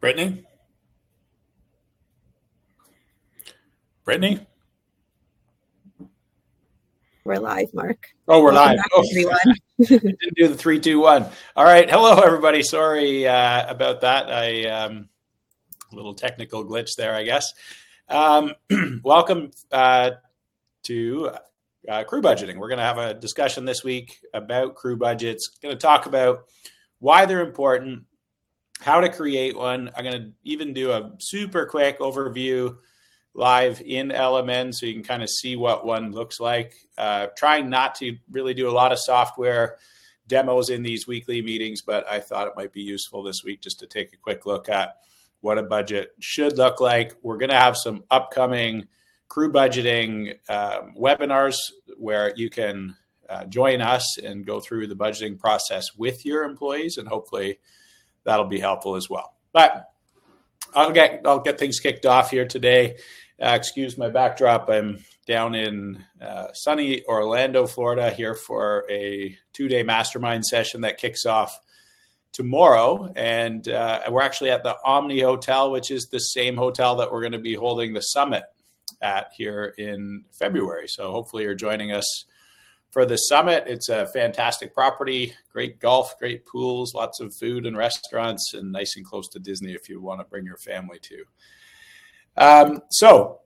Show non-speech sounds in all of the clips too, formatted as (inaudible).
Brittany? Brittany? We're live, Mark. Oh, we're Welcome live. Oh, everyone. (laughs) (laughs) didn't do the three, two, one. All right. Hello, everybody. Sorry uh, about that. I um, a little technical glitch there, I guess. Um, (clears throat) welcome uh, to uh, crew budgeting. We're going to have a discussion this week about crew budgets. Going to talk about why they're important, how to create one. I'm going to even do a super quick overview live in LMN so you can kind of see what one looks like. Uh, trying not to really do a lot of software demos in these weekly meetings, but I thought it might be useful this week just to take a quick look at what a budget should look like. We're going to have some upcoming crew budgeting um, webinars where you can uh, join us and go through the budgeting process with your employees, and hopefully that'll be helpful as well. But I'll get I'll get things kicked off here today. Uh, excuse my backdrop. I'm down in uh, sunny Orlando, Florida, here for a two day mastermind session that kicks off tomorrow. And uh, we're actually at the Omni Hotel, which is the same hotel that we're going to be holding the summit at here in February. So hopefully you're joining us for the summit. It's a fantastic property, great golf, great pools, lots of food and restaurants, and nice and close to Disney if you want to bring your family to. Um, so,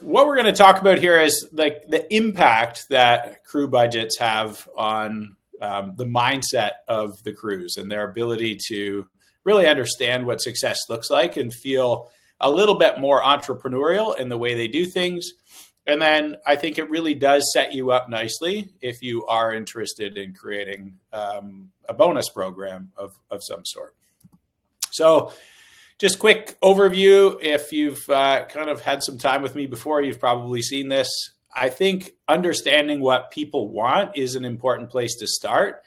what we're going to talk about here is like the impact that crew budgets have on um, the mindset of the crews and their ability to really understand what success looks like and feel a little bit more entrepreneurial in the way they do things and then I think it really does set you up nicely if you are interested in creating um, a bonus program of, of some sort. So, just quick overview. If you've uh, kind of had some time with me before, you've probably seen this. I think understanding what people want is an important place to start.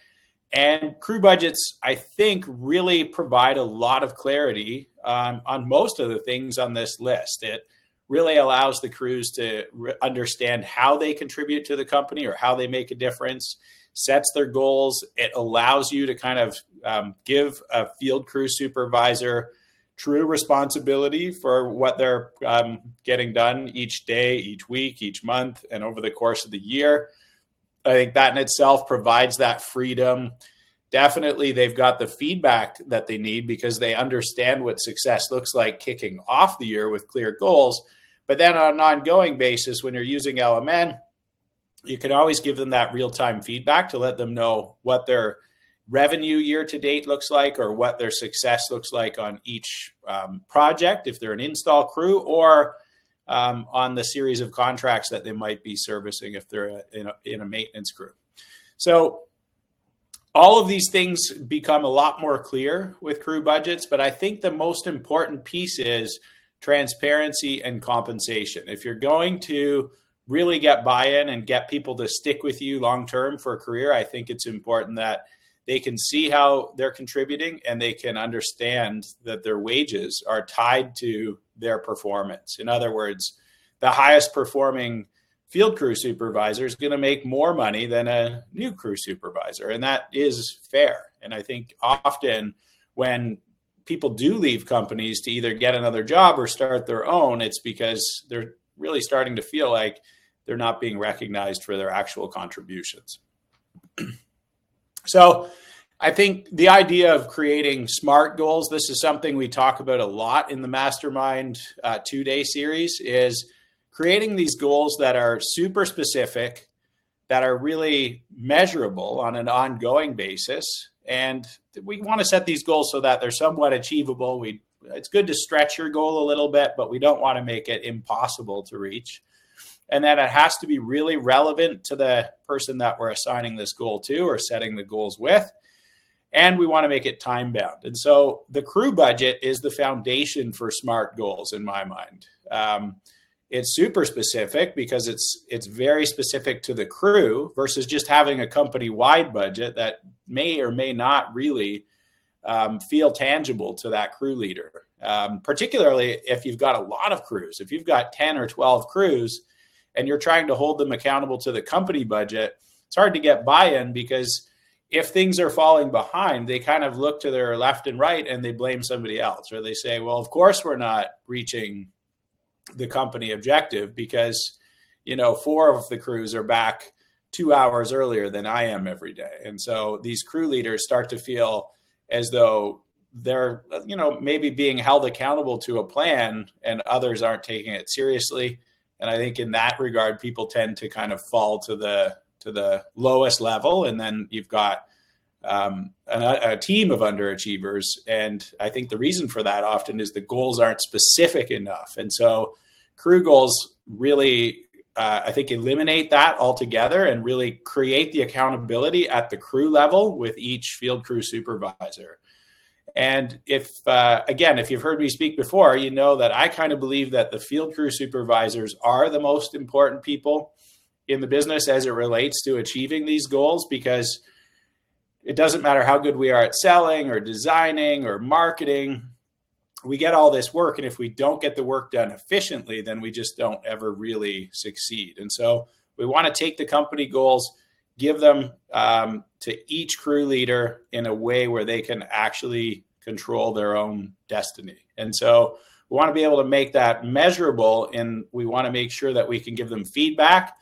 And crew budgets, I think, really provide a lot of clarity um, on most of the things on this list. It really allows the crews to re- understand how they contribute to the company or how they make a difference, sets their goals. It allows you to kind of um, give a field crew supervisor true responsibility for what they're um, getting done each day, each week, each month, and over the course of the year. I think that in itself provides that freedom. Definitely, they've got the feedback that they need because they understand what success looks like kicking off the year with clear goals but then on an ongoing basis, when you're using LMN, you can always give them that real time feedback to let them know what their revenue year to date looks like or what their success looks like on each um, project, if they're an install crew, or um, on the series of contracts that they might be servicing if they're a, in, a, in a maintenance crew. So all of these things become a lot more clear with crew budgets, but I think the most important piece is transparency and compensation. If you're going to really get buy-in and get people to stick with you long term for a career, I think it's important that they can see how they're contributing and they can understand that their wages are tied to their performance. In other words, the highest performing field crew supervisor is going to make more money than a new crew supervisor and that is fair and i think often when people do leave companies to either get another job or start their own, it's because they're really starting to feel like they're not being recognized for their actual contributions. (clears throat) so, I think the idea of creating SMART goals, this is something we talk about a lot in the Mastermind uh, two day series, is creating these goals that are super specific, that are really measurable on an ongoing basis, and we want to set these goals so that they're somewhat achievable. We it's good to stretch your goal a little bit, but we don't want to make it impossible to reach. And then it has to be really relevant to the person that we're assigning this goal to or setting the goals with. And we want to make it time bound. And so the crew budget is the foundation for smart goals in my mind. Um, it's super specific because it's it's very specific to the crew versus just having a company wide budget that may or may not really um, feel tangible to that crew leader. Um, particularly if you've got a lot of crews. If you've got 10 or 12 crews and you're trying to hold them accountable to the company budget it's hard to get buy-in because if things are falling behind, they kind of look to their left and right and they blame somebody else, or they say, well, of course we're not reaching the company objective because, you know, four of the crews are back two hours earlier than I am every day. And so these crew leaders start to feel as though they're, you know, maybe being held accountable to a plan and others aren't taking it seriously. And I think in that regard, people tend to kind of fall to the to the lowest level, and then you've got um, a, a, team of underachievers. And I think the reason for that often is the goals aren't specific enough. And so crew goals really, uh, I think, eliminate that altogether and really create the accountability at the crew level with each field crew supervisor. And if, uh, again, if you've heard me speak before, you know that I kind of believe that the field crew supervisors are the most important people in the business as it relates to achieving these goals because it doesn't matter how good we are at selling or designing or marketing we get all this work and if we don't get the work done efficiently then we just don't ever really succeed. And so we want to take the company goals give them um, to each crew leader in a way where they can actually control their own destiny. And so we want to be able to make that measurable and we want to make sure that we can give them feedback.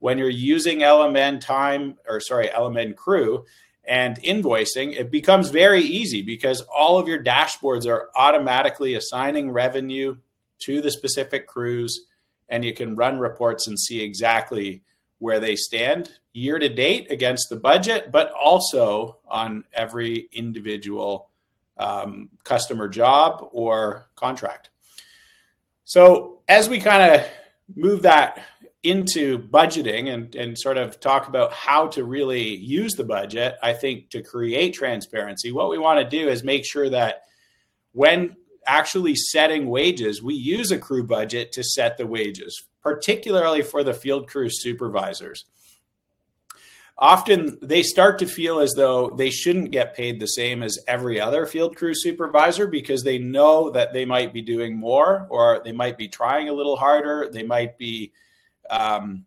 When you're using lmn time or sorry lmn crew and invoicing, it becomes very easy because all of your dashboards are automatically assigning revenue to the specific crews, and you can run reports and see exactly where they stand year to date against the budget, but also on every individual um, customer job or contract. So, as we kind of move that into budgeting and, and sort of talk about how to really use the budget, I think to create transparency, what we want to do is make sure that when actually setting wages, we use a crew budget to set the wages, particularly for the field crew supervisors. Often they start to feel as though they shouldn't get paid the same as every other field crew supervisor because they know that they might be doing more or they might be trying a little harder. They might be um,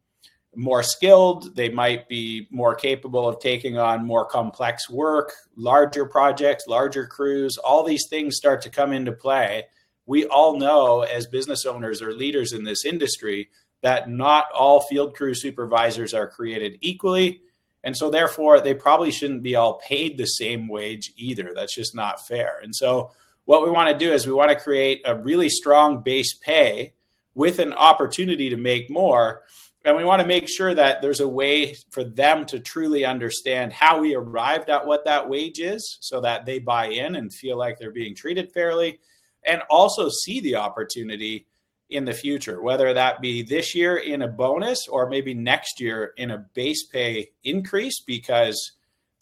more skilled, they might be more capable of taking on more complex work, larger projects, larger crews. All these things start to come into play. We all know, as business owners or leaders in this industry, that not all field crew supervisors are created equally. And so, therefore, they probably shouldn't be all paid the same wage either. That's just not fair. And so, what we want to do is we want to create a really strong base pay with an opportunity to make more. And we want to make sure that there's a way for them to truly understand how we arrived at what that wage is so that they buy in and feel like they're being treated fairly and also see the opportunity in the future, whether that be this year in a bonus or maybe next year in a base pay increase because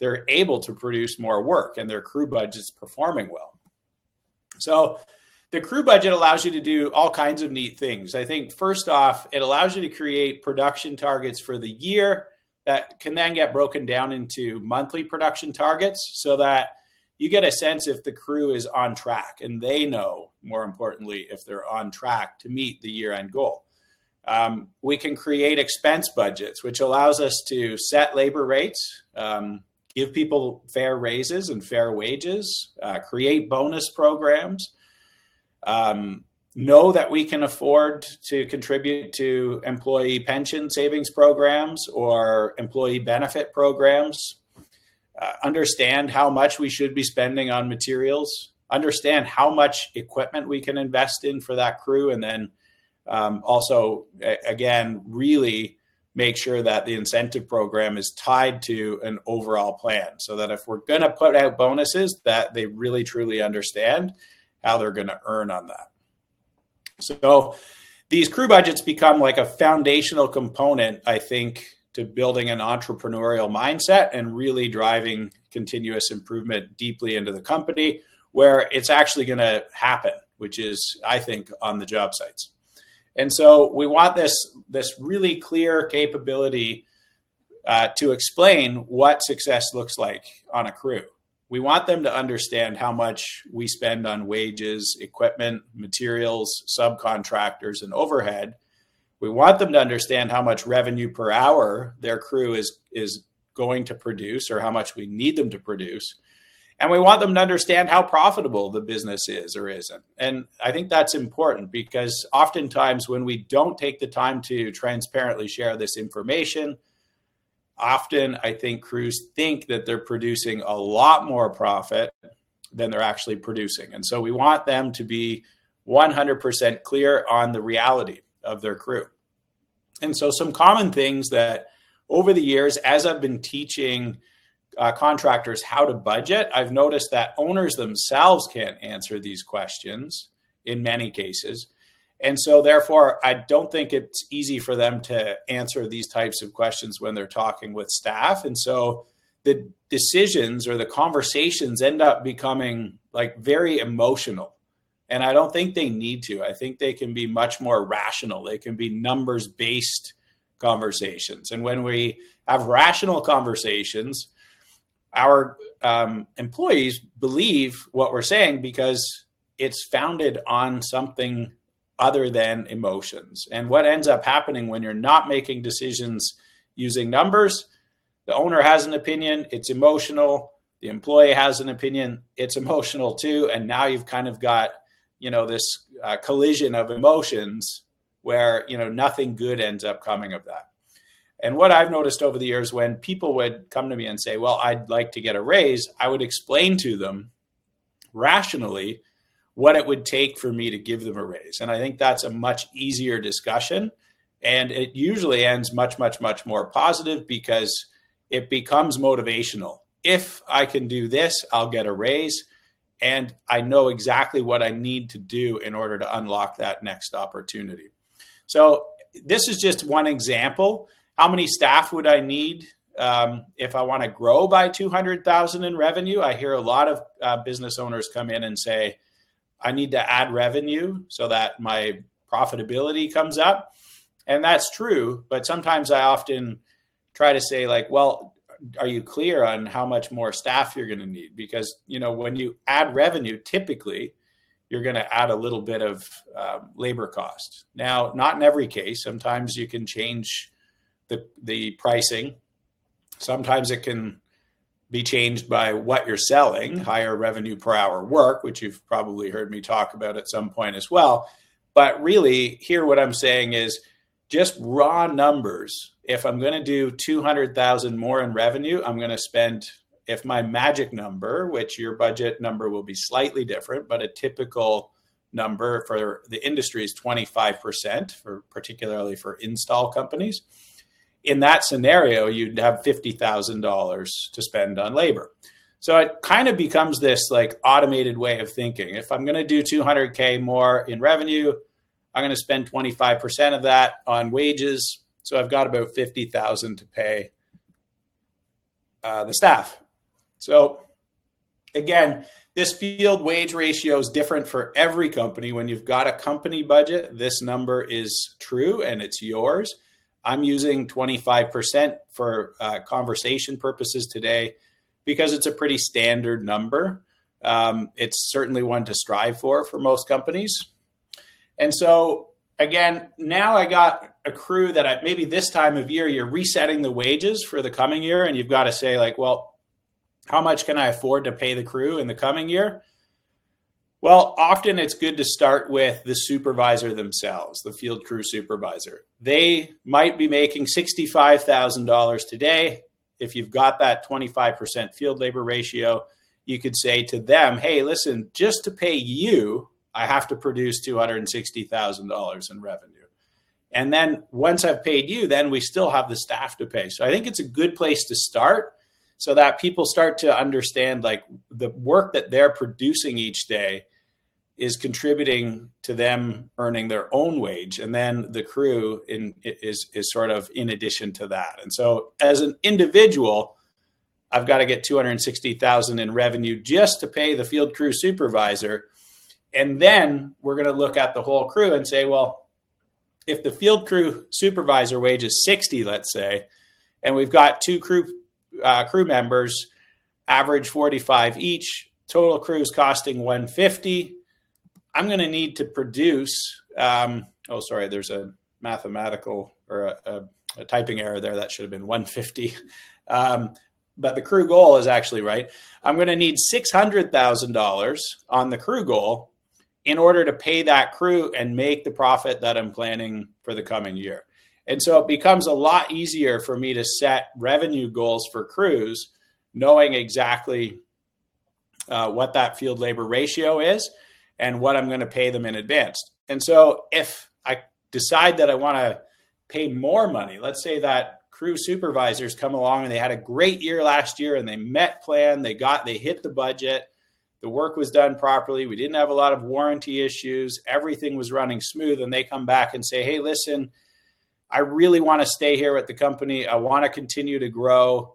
they're able to produce more work and their crew budget's performing well. So the crew budget allows you to do all kinds of neat things. I think first off, it allows you to create production targets for the year that can then get broken down into monthly production targets so that you get a sense if the crew is on track and they know, more importantly, if they're on track to meet the year end goal. Um, we can create expense budgets, which allows us to set labor rates, um, give people fair raises and fair wages, uh, create bonus programs um, know that we can afford to contribute to employee pension savings programs or employee benefit programs, uh, understand how much we should be spending on materials, understand how much equipment we can invest in for that crew, and then um, also, a- again, really make sure that the incentive program is tied to an overall plan so that if we're going to put out bonuses that they really truly understand how they're going to earn on that. So these crew budgets become like a foundational component, I think, to building an entrepreneurial mindset and really driving continuous improvement deeply into the company where it's actually going to happen, which is, I think, on the job sites. And so we want this, this really clear capability uh, to explain what success looks like on a crew we want them to understand how much we spend on wages, equipment, materials, subcontractors, and overhead. We want them to understand how much revenue per hour their crew is is going to produce or how much we need them to produce. And we want them to understand how profitable the business is or isn't. And I think that's important because oftentimes when we don't take the time to transparently share this information, often I think crews think that they're producing a lot more profit than they're actually producing. And so we want them to be 100% clear on the reality of their crew. And so, some common things that over the years, as I've been teaching uh, contractors how to budget, I've noticed that owners themselves can't answer these questions in many cases. And so, therefore, I don't think it's easy for them to answer these types of questions when they're talking with staff. And so, the decisions or the conversations end up becoming like very emotional. And I don't think they need to. I think they can be much more rational. They can be numbers based conversations. And when we have rational conversations, our um, employees believe what we're saying because it's founded on something other than emotions. And what ends up happening when you're not making decisions using numbers, the owner has an opinion, it's emotional. The employee has an opinion, it's emotional too. And now you've kind of got, you know, this uh, collision of emotions where, you know, nothing good ends up coming of that. And what I've noticed over the years when people would come to me and say, Well, I'd like to get a raise, I would explain to them rationally what it would take for me to give them a raise. And I think that's a much easier discussion. And it usually ends much, much, much more positive because it becomes motivational. If I can do this, I'll get a raise. And I know exactly what I need to do in order to unlock that next opportunity. So, this is just one example. How many staff would I need um, if I want to grow by 200,000 in revenue? I hear a lot of uh, business owners come in and say, I need to add revenue so that my profitability comes up. And that's true. But sometimes I often try to say, like, well, are you clear on how much more staff you're going to need? Because, you know, when you add revenue, typically, you're going to add a little bit of um, labor cost. Now, not in every case. Sometimes you can change the the pricing. Sometimes it can be changed by what you're selling, mm-hmm. higher revenue per hour work, which you've probably heard me talk about at some point as well. But really, here what I'm saying is just raw numbers. If I'm going to do 200,000 more in revenue, I'm going to spend if my magic number, which your budget number will be slightly different, but a typical number for the industry is 25% for particularly for install companies in that scenario, you'd have $50,000 to spend on labor. So it kind of becomes this like automated way of thinking. If I'm going to do 200K more in revenue, I'm going to spend 25% of that on wages. So I've got about 50,000 to pay uh, the staff. So again, this field wage ratio is different for every company. When you've got a company budget, this number is true and it's yours. I'm using 25% for uh, conversation purposes today because it's a pretty standard number. Um, it's certainly one to strive for for most companies. And so, again, now I got a crew that I, maybe this time of year you're resetting the wages for the coming year, and you've got to say, like, well, how much can I afford to pay the crew in the coming year? Well, often it's good to start with the supervisor themselves, the field crew supervisor. They might be making $65,000 today. If you've got that 25% field labor ratio, you could say to them, hey, listen, just to pay you, I have to produce $260,000 in revenue. And then once I've paid you, then we still have the staff to pay. So I think it's a good place to start so that people start to understand like the work that they're producing each day is contributing to them earning their own wage and then the crew in is is sort of in addition to that. And so as an individual i've got to get 260000 in revenue just to pay the field crew supervisor. And then we're going to look at the whole crew and say well if the field crew supervisor wage is 60 let's say and we've got two crew uh, crew members average 45 each total crews costing 150 I'm going to need to produce. Um, oh, sorry, there's a mathematical or a, a a typing error there. That should have been 150. Um, but the crew goal is actually right. I'm going to need $600,000 on the crew goal in order to pay that crew and make the profit that I'm planning for the coming year. And so it becomes a lot easier for me to set revenue goals for crews, knowing exactly uh, what that field labor ratio is and what I'm going to pay them in advance. And so if I decide that I want to pay more money, let's say that crew supervisors come along and they had a great year last year and they met plan, they got they hit the budget, the work was done properly, we didn't have a lot of warranty issues, everything was running smooth and they come back and say, "Hey, listen, I really want to stay here at the company. I want to continue to grow.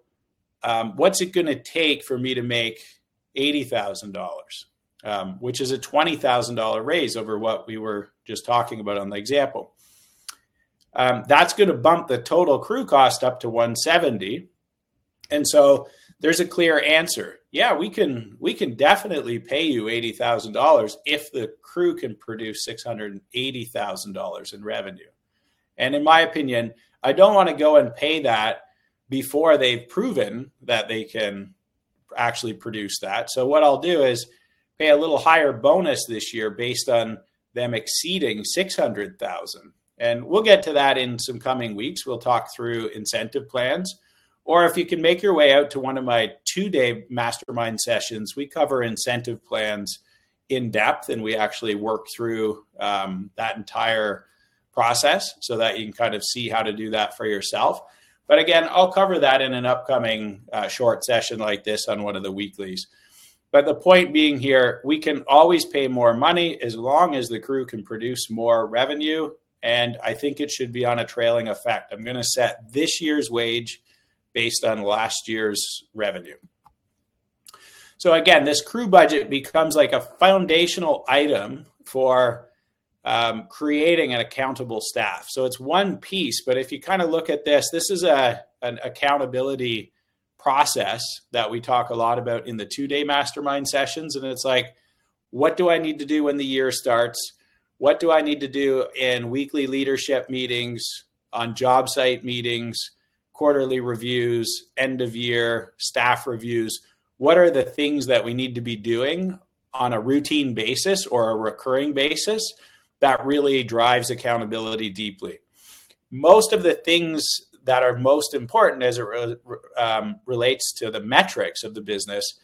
Um, what's it going to take for me to make eighty thousand um, which is a twenty thousand dollar raise over what we were just talking about on the example?" um, that's going to bump the total crew cost up to 170 and so there's a clear answer. Yeah we can we can definitely pay you $80000 if the crew can produce $680000 in revenue. And in my opinion i don't want to go and pay that before they've proven that they can actually produce that. So what i'll do is pay a little higher bonus this year based on them exceeding 600000 and we'll get to that in some coming weeks. We'll talk through incentive plans. Or if you can make your way out to one of my two day mastermind sessions, we cover incentive plans in depth and we actually work through um, that entire process so that you can kind of see how to do that for yourself. But again, I'll cover that in an upcoming uh, short session like this on one of the weeklies. But the point being here, we can always pay more money as long as the crew can produce more revenue and I think it should be on a trailing effect. I'm going to set this year's wage based on last year's revenue. So again, this crew budget becomes like a foundational item for um, creating an accountable staff. So it's one piece, but if you kind of look at this, this is a an accountability process that we talk a lot about in the two day mastermind sessions, and it's like, what do I need to do when the year starts? what do I need to do in weekly leadership meetings, on job site meetings, quarterly reviews, end of year staff reviews? What are the things that we need to be doing on a routine basis or a recurring basis that really drives accountability deeply? Most of the things that are most important as it um, relates to the metrics of the business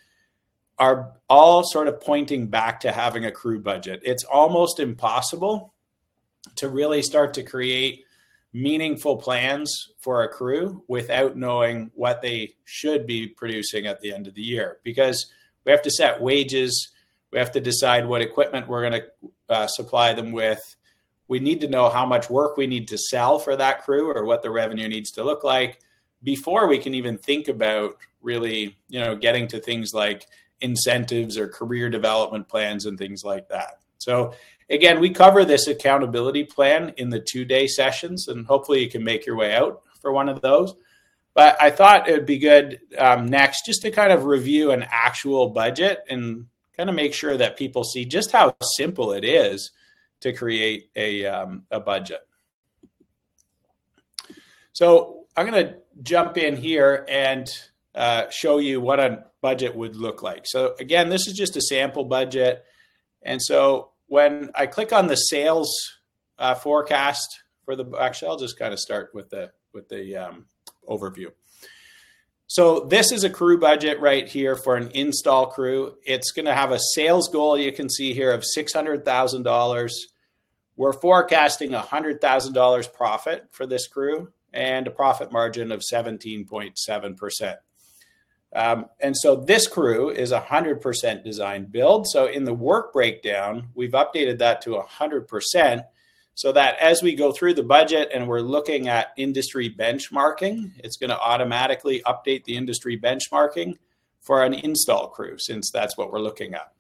are all sort of pointing back to having a crew budget. It's almost impossible to really start to create meaningful plans for a crew without knowing what they should be producing at the end of the year because we have to set wages we have to decide what equipment we're going to uh, supply them with we need to know how much work we need to sell for that crew or what the revenue needs to look like before we can even think about really you know getting to things like incentives or career development plans and things like that. So, again, we cover this accountability plan in the two day sessions, and hopefully you can make your way out for one of those. But I thought it would be good um, next just to kind of review an actual budget and kind of make sure that people see just how simple it is to create a, um, a budget. So I'm going to jump in here and uh, show you what a budget would look like. So again, this is just a sample budget. And so when I click on the sales uh, forecast for the, actually, I'll just kind of start with the, with the um, overview. So this is a crew budget right here for an install crew. It's going to have a sales goal you can see here of $600,000. We're forecasting $100,000 profit for this crew and a profit margin of 17.7%. Um, and so this crew is 100% design build. So in the work breakdown, we've updated that to 100% so that as we go through the budget and we're looking at industry benchmarking, it's going to automatically update the industry benchmarking for an install crew since that's what we're looking at.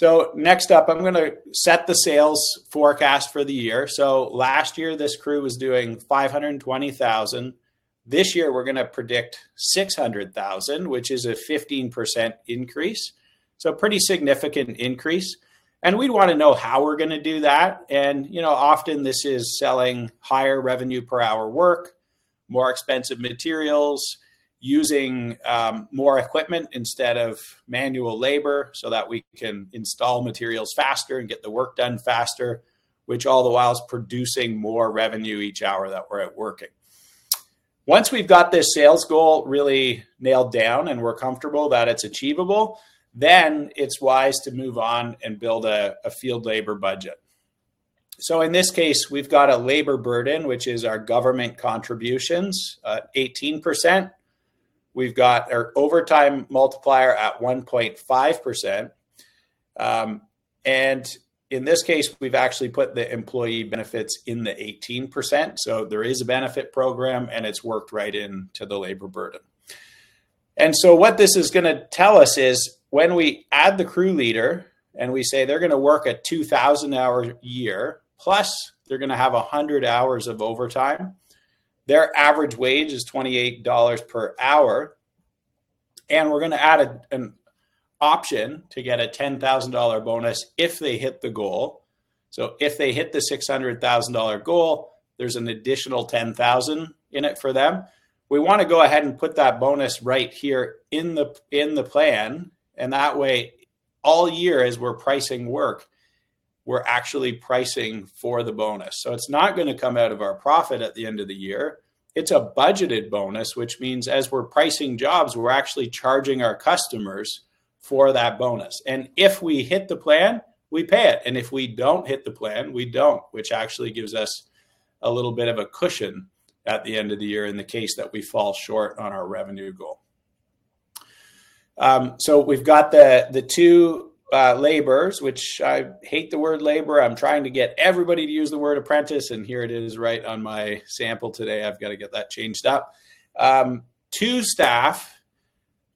So next up, I'm going to set the sales forecast for the year. So last year, this crew was doing 520,000. This year, we're going to predict 600,000, which is a 15% increase. So, pretty significant increase. And we'd want to know how we're going to do that. And, you know, often this is selling higher revenue per hour work, more expensive materials, using um, more equipment instead of manual labor so that we can install materials faster and get the work done faster, which all the while is producing more revenue each hour that we're at working. Once we've got this sales goal really nailed down and we're comfortable that it's achievable, then it's wise to move on and build a, a field labor budget. So in this case, we've got a labor burden, which is our government contributions, uh, 18%. We've got our overtime multiplier at 1.5%. Um, and in this case, we've actually put the employee benefits in the 18%. So there is a benefit program and it's worked right into the labor burden. And so what this is going to tell us is when we add the crew leader and we say they're going to work a 2000 hour year plus they're going to have 100 hours of overtime their average wage is $28 per hour and we're going to add a, an option to get a $10,000 bonus if they hit the goal so if they hit the $600,000 goal there's an additional 10,000 in it for them we want to go ahead and put that bonus right here in the in the plan and that way, all year as we're pricing work, we're actually pricing for the bonus. So it's not going to come out of our profit at the end of the year. It's a budgeted bonus, which means as we're pricing jobs, we're actually charging our customers for that bonus. And if we hit the plan, we pay it. And if we don't hit the plan, we don't, which actually gives us a little bit of a cushion at the end of the year in the case that we fall short on our revenue goal. Um, so we've got the the two uh, laborers, which I hate the word labor. I'm trying to get everybody to use the word apprentice, and here it is right on my sample today. I've got to get that changed up. Um, two staff,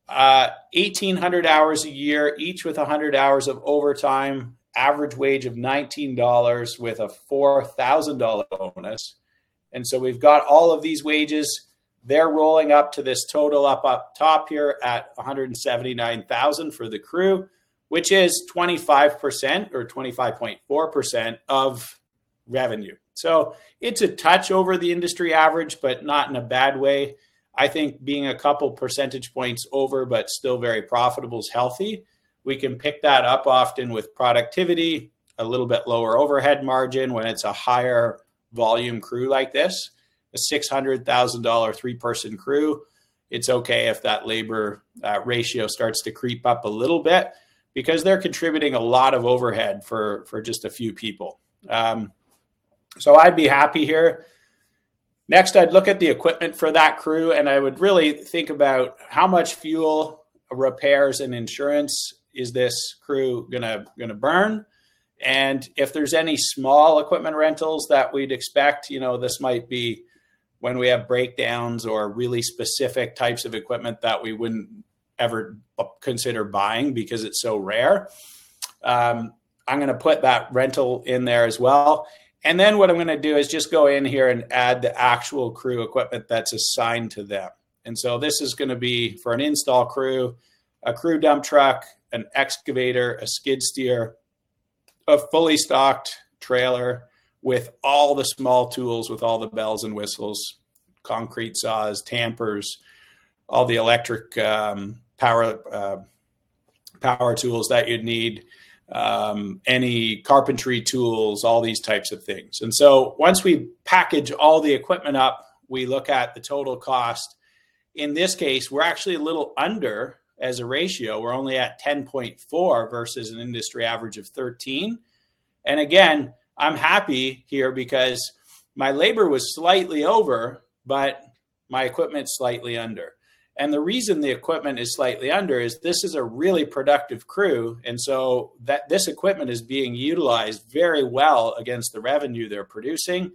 uh, 1,800 hours a year, each with 100 hours of overtime, average wage of $19 with a $4,000 bonus. And so we've got all of these wages they're rolling up to this total up up top here at 179,000 for the crew, which is 25% or 25.4% of revenue. So it's a touch over the industry average, but not in a bad way. I think being a couple percentage points over, but still very profitable is healthy. We can pick that up often with productivity, a little bit lower overhead margin when it's a higher volume crew like this a $600,000 three person crew, it's okay if that labor uh, ratio starts to creep up a little bit because they're contributing a lot of overhead for, for just a few people. Um, so I'd be happy here. Next, I'd look at the equipment for that crew and I would really think about how much fuel, repairs, and insurance is this crew gonna gonna burn. And if there's any small equipment rentals that we'd expect, you know, this might be when we have breakdowns or really specific types of equipment that we wouldn't ever consider buying because it's so rare. Um, I'm going to put that rental in there as well. And then what I'm going to do is just go in here and add the actual crew equipment that's assigned to them. And so this is going to be for an install crew, a crew dump truck, an excavator, a skid steer, a fully stocked trailer, with all the small tools, with all the bells and whistles, concrete saws, tampers, all the electric um, power uh, power tools that you'd need, um, any carpentry tools, all these types of things. And so once we package all the equipment up, we look at the total cost. In this case, we're actually a little under as a ratio. We're only at 10.4 versus an industry average of 13. And again, I'm happy here because my labor was slightly over, but my equipment slightly under. And the reason the equipment is slightly under is this is a really productive crew. And so that this equipment is being utilized very well against the revenue they're producing.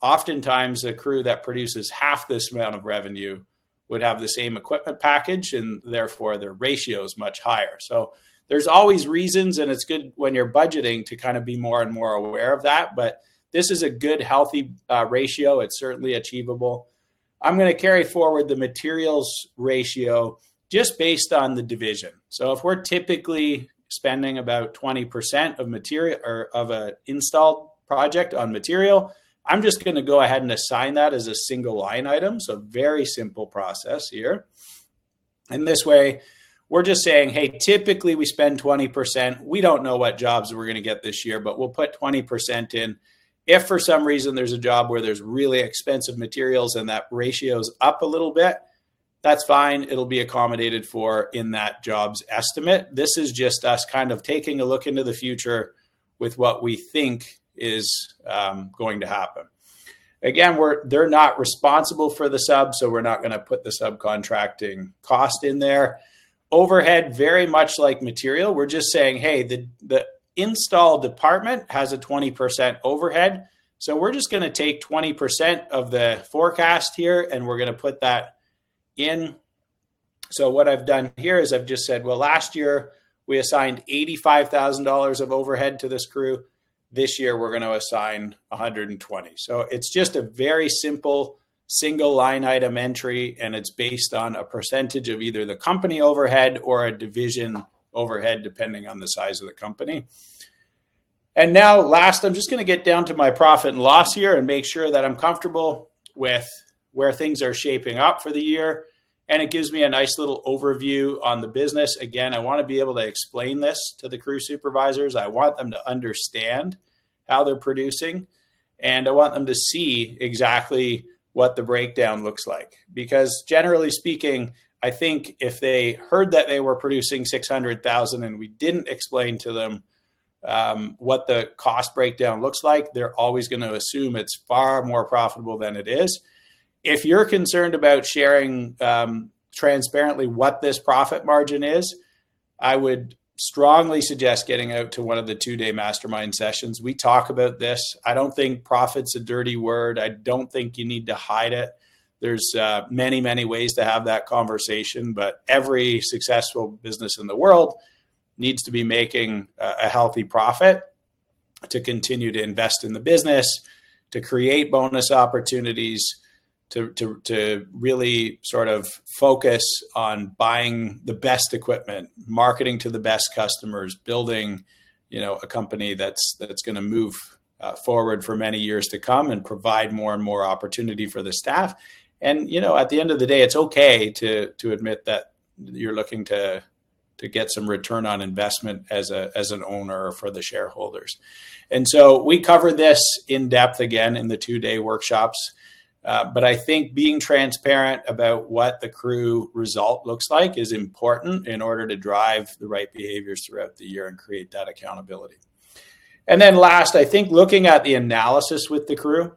Oftentimes, a crew that produces half this amount of revenue would have the same equipment package, and therefore their ratio is much higher. So there's always reasons, and it's good when you're budgeting to kind of be more and more aware of that. But this is a good, healthy uh, ratio. It's certainly achievable. I'm going to carry forward the materials ratio just based on the division. So if we're typically spending about 20% of material or of an installed project on material. I'm just going to go ahead and assign that as a single line item. So very simple process here. And this way, we're just saying, hey, typically we spend 20%. We don't know what jobs we're going to get this year, but we'll put 20% in. If for some reason there's a job where there's really expensive materials and that ratio's up a little bit, that's fine. It'll be accommodated for in that job's estimate. This is just us kind of taking a look into the future with what we think is um, going to happen. Again, we're they're not responsible for the sub, so we're not going to put the subcontracting cost in there. Overhead, very much like material, we're just saying, hey, the the install department has a 20% overhead. So we're just going to take 20% of the forecast here and we're going to put that in. So what I've done here is I've just said, well, last year we assigned $85,000 of overhead to this crew. This year we're going to assign 120. So it's just a very simple single line item entry and it's based on a percentage of either the company overhead or a division overhead depending on the size of the company. And now last I'm just going to get down to my profit and loss here and make sure that I'm comfortable with where things are shaping up for the year and it gives me a nice little overview on the business. Again, I want to be able to explain this to the crew supervisors. I want them to understand how they're producing, and I want them to see exactly what the breakdown looks like. Because generally speaking, I think if they heard that they were producing 600,000 and we didn't explain to them um, what the cost breakdown looks like, they're always going to assume it's far more profitable than it is if you're concerned about sharing um, transparently what this profit margin is, I would strongly suggest getting out to one of the two day mastermind sessions. We talk about this. I don't think profit's a dirty word. I don't think you need to hide it. There's uh, many, many ways to have that conversation, but every successful business in the world needs to be making a, healthy profit to continue to invest in the business, to create bonus opportunities to, to, to really sort of focus on buying the best equipment, marketing to the best customers, building, you know, a company that's that's going to move uh, forward for many years to come and provide more and more opportunity for the staff. And you know, at the end of the day, it's okay to to admit that you're looking to to get some return on investment as a as an owner for the shareholders. And so we cover this in depth again in the two day workshops. Uh, but I think being transparent about what the crew result looks like is important in order to drive the right behaviors throughout the year and create that accountability. And then last, I think looking at the analysis with the crew,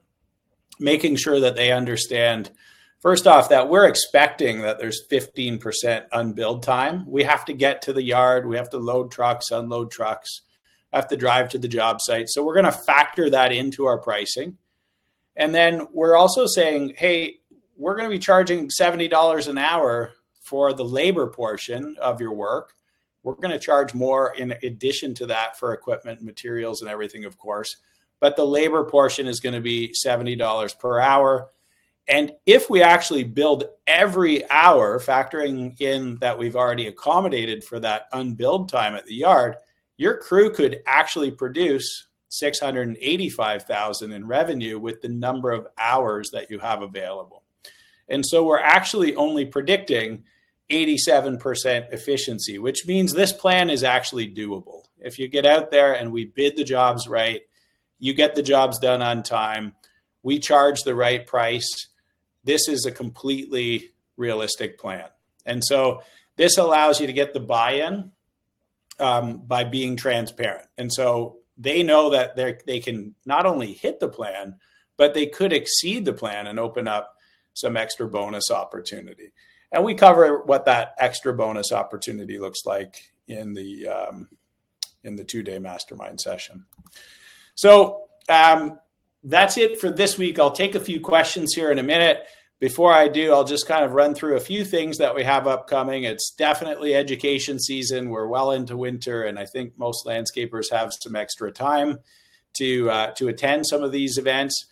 making sure that they understand first off that we're expecting that there's 15% unbilled time. We have to get to the yard, we have to load trucks, unload trucks, have to drive to the job site. So we're going to factor that into our pricing. And then we're also saying, hey, we're going to be charging $70 an hour for the labor portion of your work. We're going to charge more in addition to that for equipment, materials, and everything, of course. But the labor portion is going to be $70 per hour. And if we actually build every hour, factoring in that we've already accommodated for that unbilled time at the yard, your crew could actually produce 685,000 in revenue with the number of hours that you have available. And so we're actually only predicting 87% efficiency, which means this plan is actually doable. If you get out there and we bid the jobs right, you get the jobs done on time, we charge the right price. This is a completely realistic plan. And so this allows you to get the buy in um, by being transparent. And so they know that they can not only hit the plan, but they could exceed the plan and open up some extra bonus opportunity. And we cover what that extra bonus opportunity looks like in the um, in the two day mastermind session. So um, that's it for this week. I'll take a few questions here in a minute. Before I do, I'll just kind of run through a few things that we have upcoming. It's definitely education season. We're well into winter, and I think most landscapers have some extra time to uh, to attend some of these events.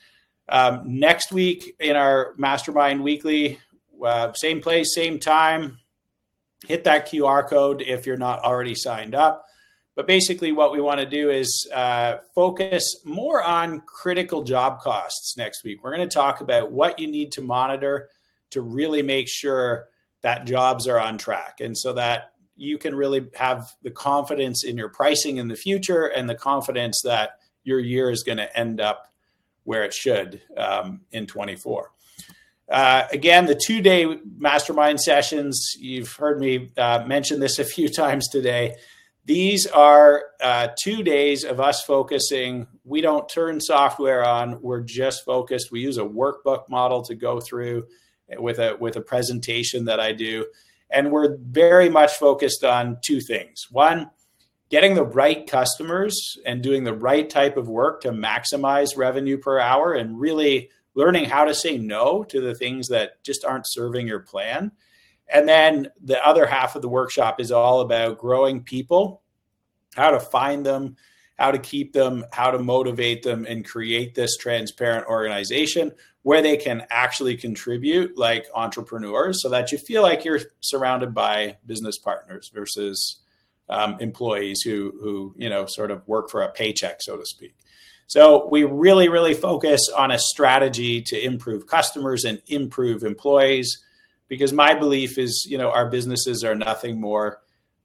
Um, next week in our Mastermind Weekly, uh, same place, same time. Hit that QR code if you're not already signed up. But basically, what we want to do is uh, focus more on critical job costs next week. We're going to talk about what you need to monitor to really make sure that jobs are on track. And so that you can really have the confidence in your pricing in the future and the confidence that your year is going to end up where it should um, in 24. Uh, again, the two day mastermind sessions, you've heard me uh, mention this a few (laughs) times today. These are uh, two days of us focusing. We don't turn software on, we're just focused. We use a workbook model to go through with a, with a presentation that I do. And we're very much focused on two things. One, getting the right customers and doing the right type of work to maximize revenue per hour and really learning how to say no to the things that just aren't serving your plan. And then the other half of the workshop is all about growing people, how to find them, how to keep them, how to motivate them, and create this transparent organization where they can actually contribute like entrepreneurs so that you feel like you're surrounded by business partners versus um, employees who who you know sort of work for a paycheck so to speak. So we really really focus on a strategy to improve customers and improve employees because my belief is you know our businesses are nothing more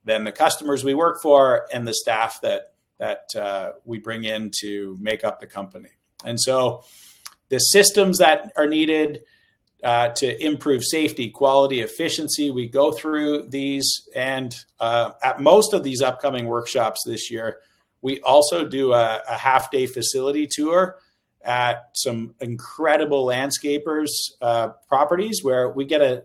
than the customers we work for and the staff that that uh, we bring in to make up the company and so the systems that are needed uh, to improve safety, quality, efficiency. We go through these, and uh, at most of these upcoming workshops this year, we also do a, a half day facility tour at some incredible landscapers uh, properties where we get a,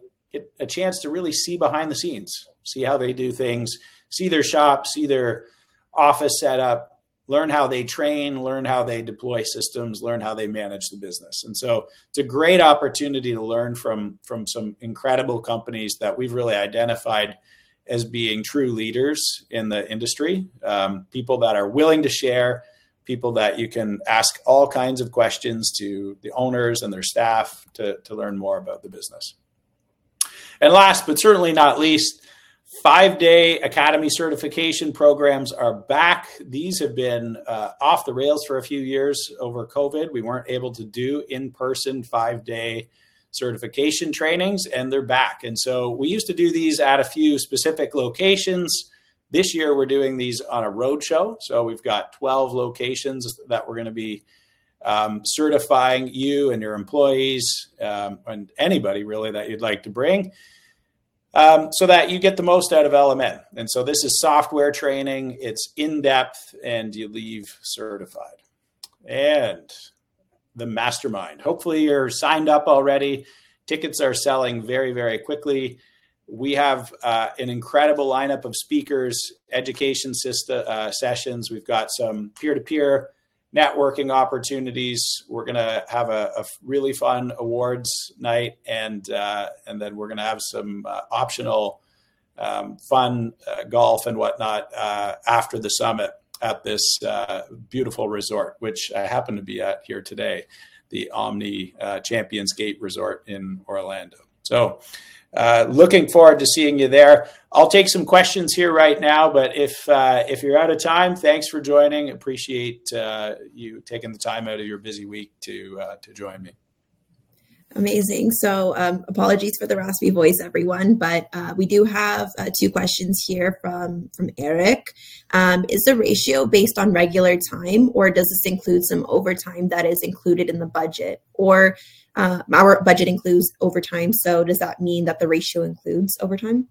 a chance to really see behind the scenes, see how they do things, see their shop, see their office setup, learn how they train, learn how they deploy systems, learn how they manage the business. And so it's a great opportunity to learn from from some incredible companies that we've really identified as being true leaders in the industry, um, people that are willing to share, people that you can ask all kinds of questions to the owners and their staff to, to learn more about the business. And last but certainly not least, Five day academy certification programs are back. These have been uh, off the rails for a few years over COVID. We weren't able to do in person five day certification trainings, and they're back. And so we used to do these at a few specific locations. This year, we're doing these on a road show. So we've got 12 locations that we're going to be um, certifying you and your employees um, and anybody really that you'd like to bring um, so that you get the most out of LMN. And so this is software training, it's in depth, and you leave certified. And the mastermind. Hopefully, you're signed up already. Tickets are selling very, very quickly. We have uh, an incredible lineup of speakers, education system, uh, sessions. We've got some peer to peer networking opportunities. We're going to have a, a, really fun awards night, and uh, and then we're going to have some uh, optional um, fun uh, golf and whatnot uh, after the summit at this beautiful resort, which I happen to be at here today, the Omni Champions Gate Resort in Orlando. So uh, looking forward to seeing you there. I'll take some questions here right now, but if uh, if you're out of time, thanks for joining. Appreciate uh, you taking the time out of your busy week to uh, to join me. Amazing. So, um, apologies for the raspy voice, everyone, but uh, we do have two questions here from from Eric. Um, is the ratio based on regular time, or does this include some overtime that is included in the budget, or uh, our budget includes overtime. So does that mean that the ratio includes overtime?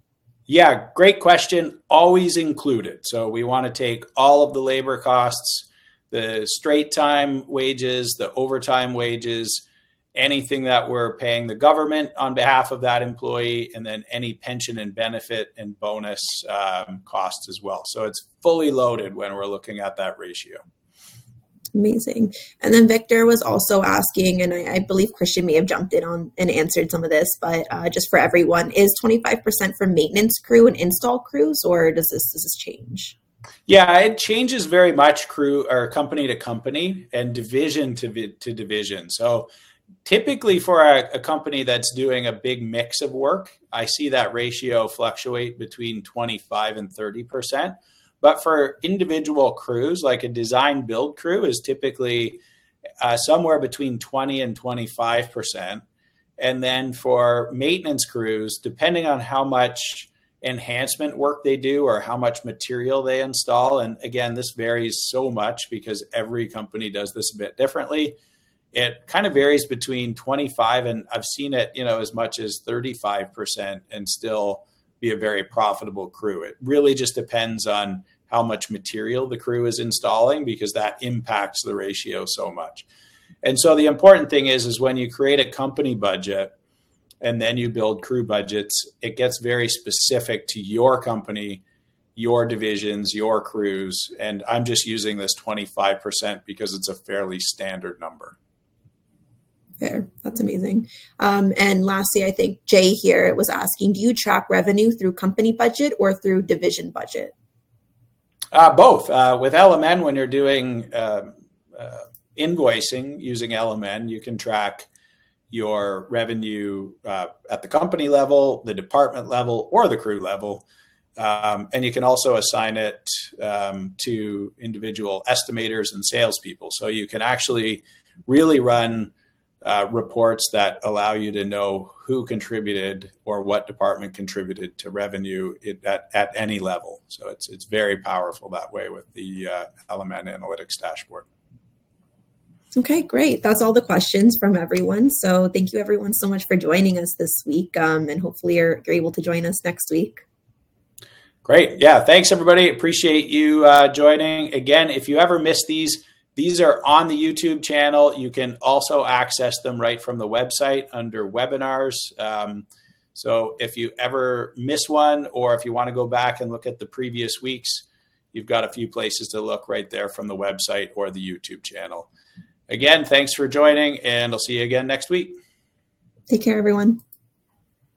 Yeah, great question. Always included. So we want to take all of the labor costs, the straight time wages, the overtime wages, anything that we're paying the government on behalf of that employee, and then any pension and benefit and bonus um, costs as well. So it's fully loaded when we're looking at that ratio. Amazing. And then Victor was also asking, and I, I, believe Christian may have jumped in on and answered some of this, but uh, just for everyone, is 25% for maintenance crew and install crews, or does this does this change? Yeah, it changes very much crew or company to company and division to to division. So typically for a, a company that's doing a big mix of work, I see that ratio fluctuate between 25 and 30 percent But for individual crews, like a design build crew is typically uh, somewhere between 20 and 25%. And then for maintenance crews, depending on how much enhancement work they do or how much material they install, and again, this varies so much because every company does this a bit differently. It kind of varies between 25 and I've seen it, you know, as much as 35% and still be a very profitable crew. It really just depends on how much material the crew is installing because that impacts the ratio so much. And so the important thing is is when you create a company budget and then you build crew budgets, it gets very specific to your company, your divisions, your crews, and I'm just using this 25% because it's a fairly standard number. Fair. That's amazing. Um, and lastly, I think Jay here was asking, do you track revenue through company budget or through division budget? Uh, both. Uh, with LMN, when you're doing uh, uh, invoicing using LMN, you can track your revenue uh, at the company level, the department level, or the crew level. Um, and you can also assign it um, to individual estimators and salespeople. So you can actually really run uh, reports that allow you to know who contributed or what department contributed to revenue at, at any level. So it's it's very powerful that way with the uh, LMN Analytics dashboard. Okay, great. That's all the questions from everyone. So thank you everyone so much for joining us this week, um, and hopefully you're, you're able to join us next week. Great. Yeah. Thanks, everybody. Appreciate you uh, joining. Again, if you ever miss these, these are on the YouTube channel. You can also access them right from the website under webinars. Um, so if you ever miss one or if you want to go back and look at the previous weeks, you've got a few places to look right there from the website or the YouTube channel. Again, thanks for joining, and I'll see you again next week. Take care, everyone.